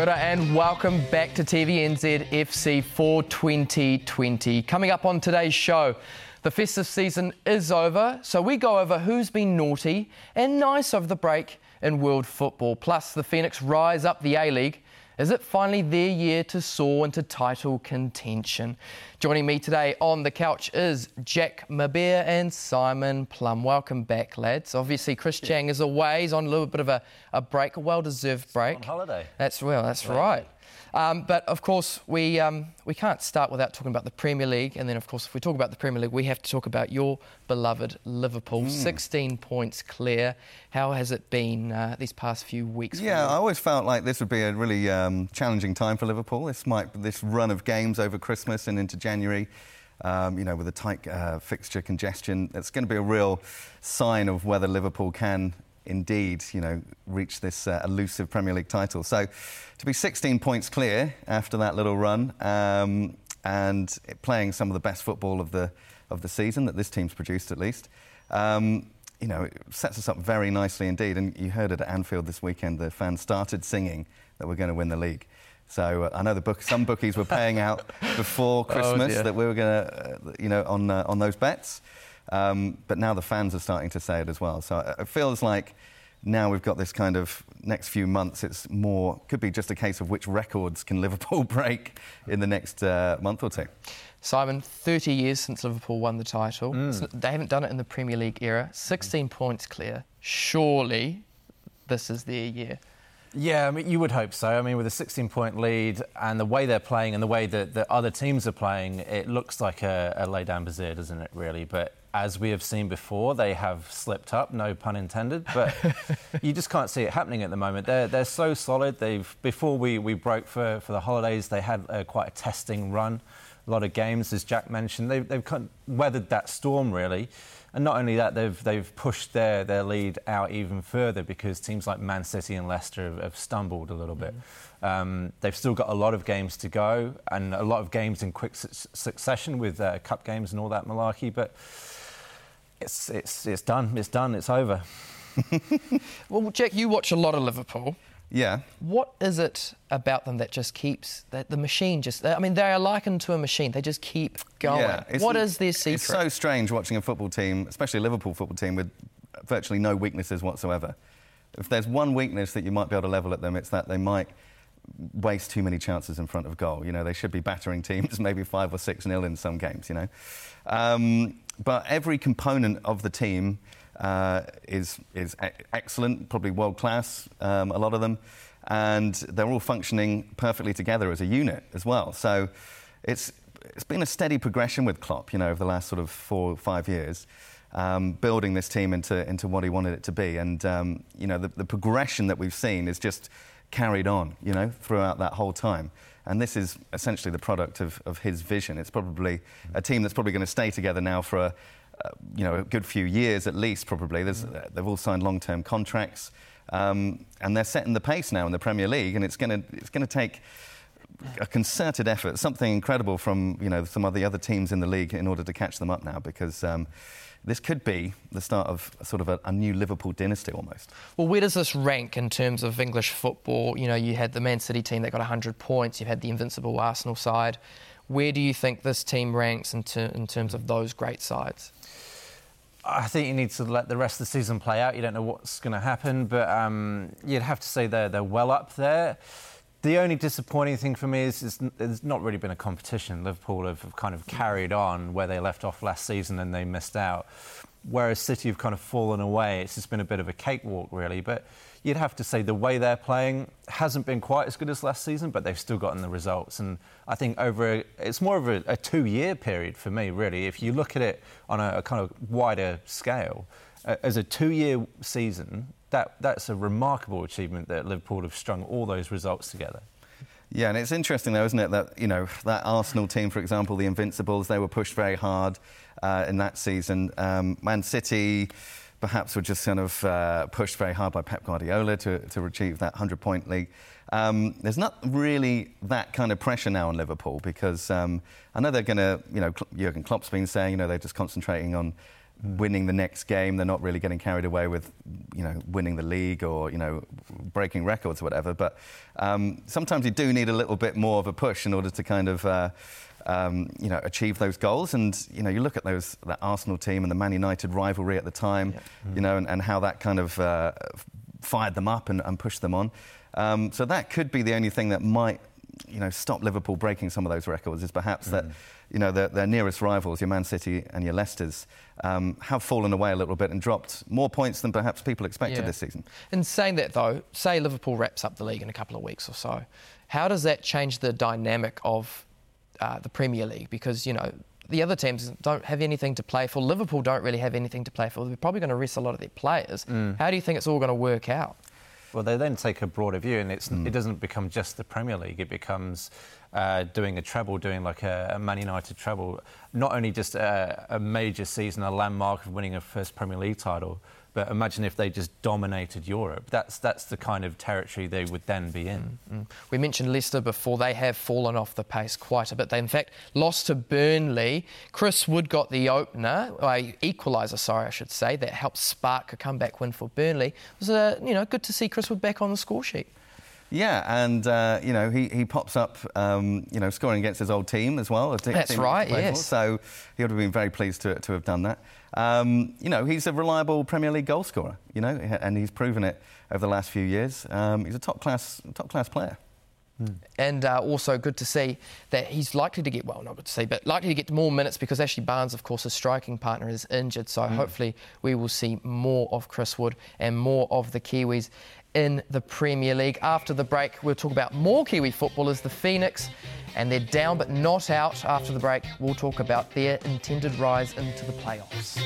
Kia and welcome back to TVNZ FC for 2020. Coming up on today's show, the festive season is over, so we go over who's been naughty and nice over the break in world football. Plus, the Phoenix rise up the A League is it finally their year to soar into title contention? Joining me today on the couch is Jack Mabear and Simon Plum. Welcome back, lads. Obviously, Chris Chang is away. He's on a little bit of a, a break, a well-deserved break. On holiday. That's well. That's right. Um, but of course, we, um, we can't start without talking about the Premier League. And then, of course, if we talk about the Premier League, we have to talk about your beloved Liverpool. Mm. 16 points clear. How has it been uh, these past few weeks? Yeah, I always felt like this would be a really um, challenging time for Liverpool. This might this run of games over Christmas and into January. Um, you know, with a tight uh, fixture congestion, it's going to be a real sign of whether Liverpool can indeed, you know, reach this uh, elusive Premier League title. So to be 16 points clear after that little run um, and playing some of the best football of the, of the season that this team's produced at least, um, you know, it sets us up very nicely indeed. And you heard it at Anfield this weekend, the fans started singing that we're going to win the league. So uh, I know the book, some bookies were paying out before oh, Christmas oh, that we were going to, uh, you know, on, uh, on those bets. Um, but now the fans are starting to say it as well. So it feels like now we've got this kind of next few months. It's more could be just a case of which records can Liverpool break in the next uh, month or two. Simon, 30 years since Liverpool won the title. Mm. They haven't done it in the Premier League era. 16 mm. points clear. Surely this is their year. Yeah, I mean, you would hope so. I mean, with a 16 point lead and the way they're playing and the way that the other teams are playing, it looks like a, a lay down bazaar, doesn't it, really? But as we have seen before, they have slipped up, no pun intended, but you just can't see it happening at the moment. They're, they're so solid. They've Before we, we broke for, for the holidays, they had uh, quite a testing run, a lot of games, as Jack mentioned. They've, they've kind of weathered that storm, really. And not only that, they've, they've pushed their, their lead out even further because teams like Man City and Leicester have, have stumbled a little bit. Mm. Um, they've still got a lot of games to go and a lot of games in quick su- succession with uh, cup games and all that malarkey. But it's, it's, it's done. It's done. It's over. well, Jack, you watch a lot of Liverpool. Yeah. What is it about them that just keeps that the machine just? I mean, they are likened to a machine. They just keep going. Yeah, what is their secret? It's so strange watching a football team, especially a Liverpool football team, with virtually no weaknesses whatsoever. If there's one weakness that you might be able to level at them, it's that they might waste too many chances in front of goal. You know, they should be battering teams maybe five or six nil in some games. You know, um, but every component of the team uh, is, is excellent, probably world class, um, a lot of them, and they're all functioning perfectly together as a unit as well. So it's, it's been a steady progression with Klopp, you know, over the last sort of four or five years. Um, building this team into, into what he wanted it to be. And, um, you know, the, the, progression that we've seen is just carried on, you know, throughout that whole time. And this is essentially the product of, of his vision. It's probably a team that's probably going to stay together now for a, uh, you know, a good few years at least, probably. There's, uh, they've all signed long term contracts. Um, and they're setting the pace now in the Premier League, and it's going to it's going to take a concerted effort, something incredible from you know some of the other teams in the league in order to catch them up now, because um, this could be the start of sort of a, a, new Liverpool dynasty almost. Well, where does this rank in terms of English football? You know, you had the Man City team that got 100 points, you've had the invincible Arsenal side. Where do you think this team ranks in, ter- in terms of those great sides? I think you need to let the rest of the season play out. You don't know what's going to happen, but um, you'd have to say they're, they're well up there. The only disappointing thing for me is, is there's not really been a competition. Liverpool have kind of carried on where they left off last season and they missed out. Whereas City have kind of fallen away. It's just been a bit of a cakewalk, really. But you'd have to say the way they're playing hasn't been quite as good as last season, but they've still gotten the results. And I think over a, it's more of a, a two-year period for me, really. If you look at it on a, a kind of wider scale, uh, as a two-year season, that that's a remarkable achievement that Liverpool have strung all those results together. Yeah, and it's interesting though, isn't it, that you know that Arsenal team, for example, the Invincibles, they were pushed very hard uh, in that season. Um, Man City perhaps were just kind of uh, pushed very hard by Pep Guardiola to, to achieve that 100 point league. Um, there's not really that kind of pressure now on Liverpool because um, I know they're going to, you know, Jurgen Klopp's been saying, you know, they're just concentrating on winning the next game. They're not really getting carried away with, you know, winning the league or you know, breaking records or whatever. But um, sometimes you do need a little bit more of a push in order to kind of. Uh, um, you know, achieve those goals, and you know, you look at those that Arsenal team and the Man United rivalry at the time, yeah. mm. you know, and, and, how that kind of uh, fired them up and, and pushed them on. Um, so that could be the only thing that might, you know, stop Liverpool breaking some of those records. Is perhaps mm. that you know, their, their, nearest rivals, your Man City and your Leicesters, um, have fallen away a little bit and dropped more points than perhaps people expected yeah. this season. In saying that, though, say Liverpool wraps up the league in a couple of weeks or so, how does that change the dynamic of uh, the Premier League? Because, you know, the other teams don't have anything to play for. Liverpool don't really have anything to play for. They're probably going to rest a lot of their players. Mm. How do you think it's all going to work out? Well, they then take a broader view, and mm. it doesn't become just the Premier League. It becomes uh, doing a treble, doing like a, a Man United treble. Not only just a, a, major season, a landmark of winning a first Premier League title, but imagine if they just dominated Europe. That's that's the kind of territory they would then be in. Mm-hmm. We mentioned Leicester before. They have fallen off the pace quite a bit. They in fact lost to Burnley. Chris Wood got the opener, uh, equaliser, sorry, I should say, that helped spark a comeback win for Burnley. It was uh, you know good to see Chris Wood back on the score sheet. Yeah, and uh, you know he, he pops up, um, you know, scoring against his old team as well. That's right. Yes. For, so he would have been very pleased to, to have done that. Um, you know, he's a reliable Premier League goalscorer. You know, and he's proven it over the last few years. Um, he's a top class top class player. Mm. And uh, also good to see that he's likely to get, well, not good to see, but likely to get more minutes because Ashley Barnes, of course, his striking partner, is injured. So mm. hopefully we will see more of Chris Wood and more of the Kiwis in the Premier League. After the break, we'll talk about more Kiwi footballers, the Phoenix, and they're down but not out. After the break, we'll talk about their intended rise into the playoffs.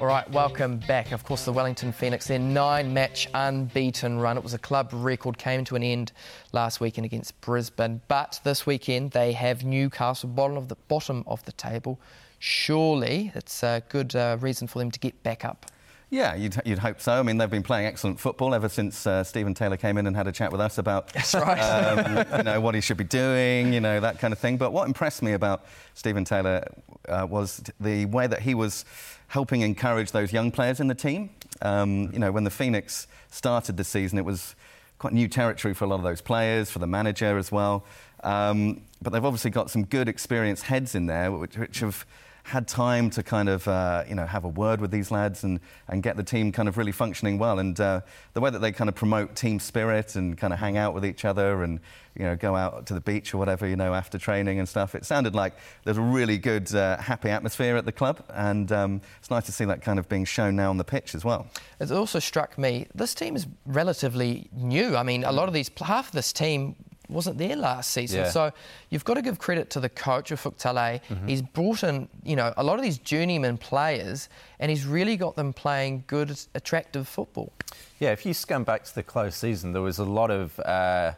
All right, welcome back. Of course, the Wellington Phoenix, their nine match unbeaten run. It was a club record, came to an end last weekend against Brisbane. But this weekend, they have Newcastle, bottom of the, bottom of the table. Surely it's a good uh, reason for them to get back up. Yeah, you'd, you'd hope so. I mean, they've been playing excellent football ever since uh, Steven Taylor came in and had a chat with us about That's right. um, you know, what he should be doing, you know, that kind of thing. But what impressed me about Steven Taylor uh, was the way that he was helping encourage those young players in the team. Um, you know, when the Phoenix started the season, it was quite new territory for a lot of those players, for the manager as well. Um, but they've obviously got some good experienced heads in there, which, which have had time to kind of uh, you know have a word with these lads and, and get the team kind of really functioning well. And uh, the way that they kind of promote team spirit and kind of hang out with each other and you know go out to the beach or whatever you know after training and stuff. It sounded like there's a really good uh, happy atmosphere at the club, and um, it's nice to see that kind of being shown now on the pitch as well. It also struck me this team is relatively new. I mean, a lot of these half of this team wasn't there last season. Yeah. So you've got to give credit to the coach Ufuk Talay. Mm-hmm. He's brought in, you know, a lot of these journeyman players, and he's really got them playing good, attractive football. Yeah, if you scan back to the close season, there was a lot of. Uh,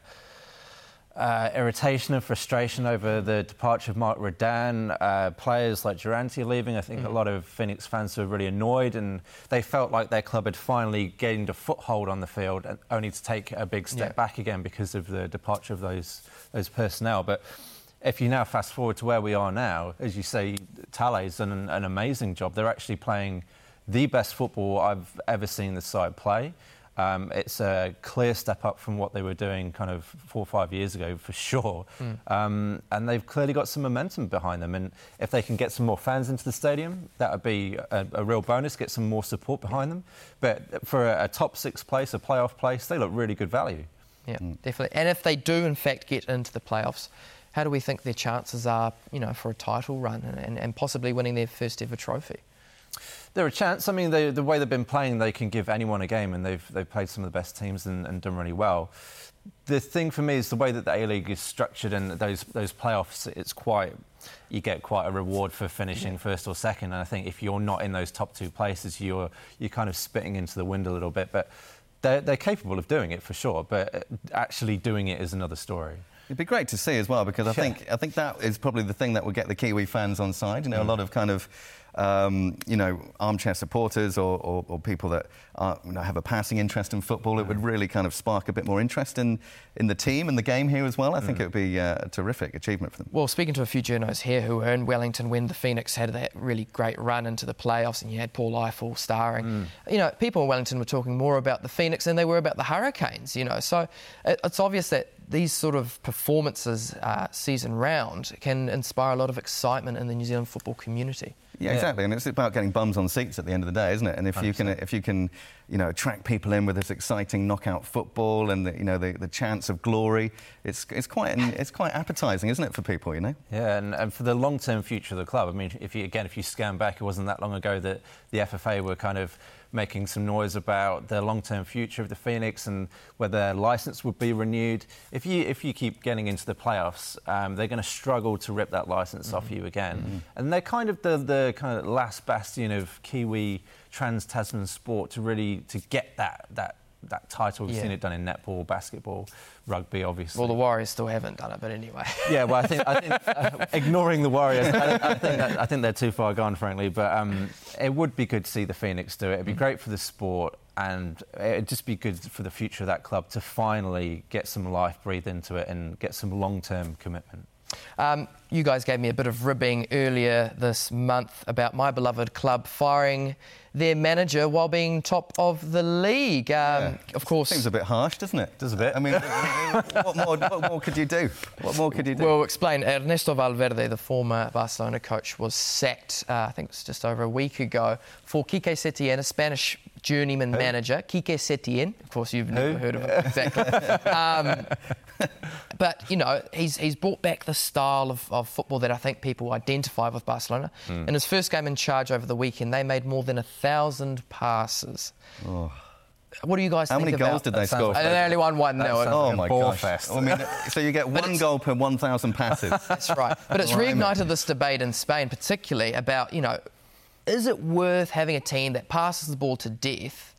uh, irritation and frustration over the departure of Mark Rudan, uh, players like Durante leaving. I think mm. a lot of Phoenix fans were really annoyed and they felt like their club had finally gained a foothold on the field and only to take a big step yeah. back again because of the departure of those, those personnel. But if you now fast forward to where we are now, as you say, Talay's done an, an amazing job. They're actually playing the best football I've ever seen the side play. Um, it's a clear step up from what they were doing kind of four or five years ago, for sure. Mm. Um, and they've clearly got some momentum behind them. And if they can get some more fans into the stadium, that would be a, a real bonus, get some more support behind them. But for a, a, top six place, a playoff place, they look really good value. Yeah, mm. definitely. And if they do, in fact, get into the playoffs, how do we think their chances are, you know, for a title run and, and possibly winning their first ever trophy? They're a chance. I mean, they, the way they've been playing, they can give anyone a game, and they've, they've played some of the best teams and, and done really well. The thing for me is the way that the A League is structured and those, those playoffs, it's quite, you get quite a reward for finishing first or second. And I think if you're not in those top two places, you're, you're kind of spitting into the wind a little bit. But they're, they're capable of doing it for sure, but uh, actually doing it is another story. It'd be great to see as well because I think I think that is probably the thing that will get the Kiwi fans on side. You know, a mm. lot of kind of um, you know armchair supporters or, or, or people that are, you know, have a passing interest in football. It would really kind of spark a bit more interest in, in the team and the game here as well. I think it would be uh, a terrific achievement for them. Well, speaking to a few journos here who were in Wellington when the Phoenix had that really great run into the playoffs and you had Paul Ifill starring, you know, people in Wellington were talking more about the Phoenix than they were about the Hurricanes, you know. So it, it's obvious that these sort of performances uh, season round can inspire a lot of excitement in the New Zealand football community. Yeah, exactly. And it's about getting bums on seats at the end of the day, isn't it? And if you can, if you can, you know, attract people in with this exciting knockout football and the, you know the, the chance of glory, it's it's quite it's quite appetising, isn't it, for people? You know. Yeah, and, and for the long-term future of the club, I mean, if you again, if you scan back, it wasn't that long ago that the FFA were kind of making some noise about the long-term future of the Phoenix and whether their license would be renewed. If you if you keep getting into the playoffs, um, they're going to struggle to rip that license off you again. And they're kind of the, the kind of last bastion of Kiwi trans-Tasman sport to really to get that that that title. We've Yeah. seen it done in netball, basketball, rugby, obviously. Well, the Warriors still haven't done it, but anyway. Yeah, well, I think, I think uh, ignoring the Warriors, I, I, think that, I think they're too far gone, frankly. But um, it would be good to see the Phoenix do it. It'd be great for the sport, and it'd just be good for the future of that club to finally get some life breathed into it and get some long-term commitment. Um, you guys gave me a bit of ribbing earlier this month about my beloved club firing their manager while being top of the league. Um, Of course, Seems a bit harsh, doesn't it? Does a bit. I mean, what more, what more could you do? What more could you do? We'll explain. Ernesto Valverde, the former Barcelona coach, was sacked, uh, I think it was just over a week ago, for Quique Setien, a Spanish journeyman manager. Kike Setien, of course, you've never heard of him. Exactly. um, but, you know, he's, he's brought back the style of, of football that I think people identify with Barcelona. Hmm. In his first game in charge over the weekend, they made more than a thousand passes. What do you guys Oh. How think many about goals did they score? And they only won one nil. Oh like my gosh! fest. I mean, so you get one goal per 1,000 passes. That's right. But it's reignited this debate in Spain, particularly about, you know, is it worth having a team that passes the ball to death,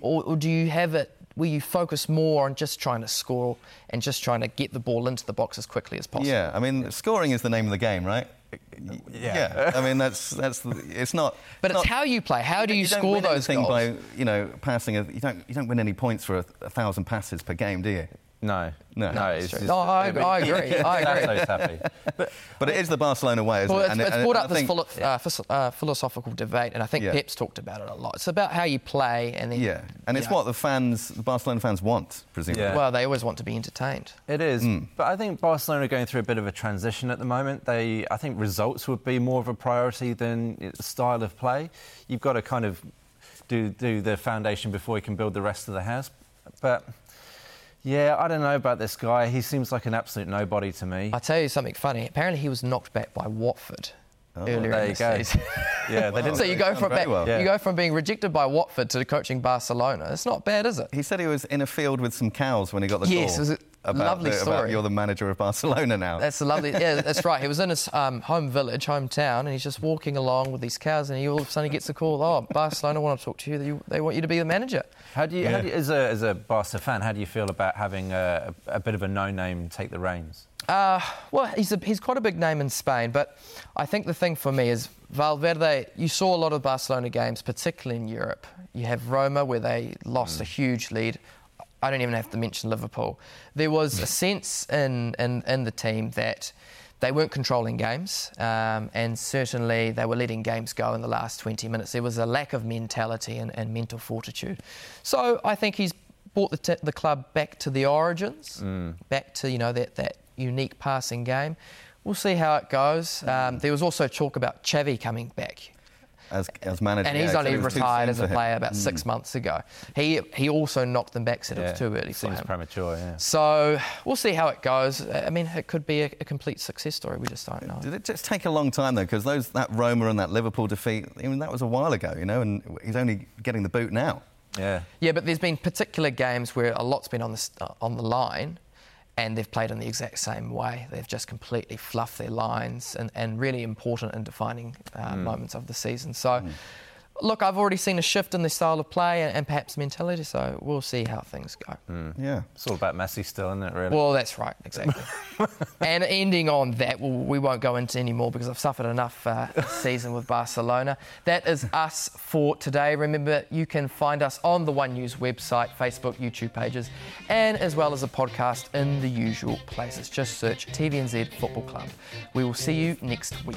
or, or do you have it where you focus more on just trying to score and just trying to get the ball into the box as quickly as possible? Yeah, I mean, scoring is the name of the game, right? Yeah. I mean, that's that's it's not. But it's not- how you play. How do you, don't score win those anything goals? by you know passing. A, you don't you don't win any points for a, a thousand passes per game, do you? No, No. no, it's just, No, I- I agree, I agree. That's happy. But But it is the Barcelona way, isn't Well, it? it's, And it's and brought I up this think- philo- uh, uh, philosophical debate, and I think Yeah. Pep's talked about it a lot. It's about how you play, and then Yeah, and it's know, what the fans, the Barcelona fans, want, presumably. Yeah. Well, they always want to be entertained. It is, Hmm. but I think Barcelona are going through a bit of a transition at the moment. They, I think, results would be more of a priority than style of play. You've got to kind of do do the foundation before you can build the rest of the house. But yeah, I don't know about this guy. He seems like an absolute nobody to me. I'll tell you something funny. Apparently, he was knocked back by Watford oh, earlier there in you the go. season. Yeah, they didn't. so you go from back, well. Yeah. you go from being rejected by Watford to coaching Barcelona. It's not bad, is it? He said he was in a field with some cows when he got the Yes, call. it was a about lovely the- About story. you're the manager of Barcelona now. That's a lovely. Yeah, that's right. He was in his um, home village, hometown, and he's just walking along with these cows, and he all of a sudden he gets a call. Oh, Barcelona want to talk to you. They, they want you to be the manager. How do you, how do you as a as a Barca fan, how do you feel about having a, a bit of a no-name take the reins? Uh, well, he's, a, he's quite a big name in Spain, but I think the thing for me is Valverde. You saw a lot of Barcelona games, particularly in Europe. You have Roma, where they lost a huge lead. I don't even have to mention Liverpool. There was a sense in, in, in the team that they weren't controlling games, um, and certainly they were letting games go in the last 20 minutes. There was a lack of mentality and, and mental fortitude. So I think he's brought the, t- the club back to the origins, back to you know that, that unique passing game. We'll see how it goes. Um, there was also talk about Xavi coming back. As, as manager. And he's so only it was too retired as a player about mm. six months ago. He he also knocked them back, said it was too early for him. premature. Yeah. So we'll see how it goes. I mean, it could be a, a complete success story. We just don't know. Did it just take a long time though? Because those that Roma and that Liverpool defeat, I mean, that was a while ago, you know, and he's only getting the boot now. Yeah. Yeah, but there's been particular games where a lot's been on the st- on the line, and they've played in the exact same way. They've just completely fluffed their lines, and, and really important and defining uh, moments of the season. So. Look, I've already seen a shift in the style of play and, and perhaps mentality, so we'll see how things go. Yeah. It's all about Messi still, isn't it, really? Well, that's right, exactly. and ending on that, well, we won't go into any more because I've suffered enough uh, this season with Barcelona. That is us for today. Remember, you can find us on the One News website, Facebook, YouTube pages, and as well as a podcast in the usual places. Just search TVNZ Football Club. We will see you next week.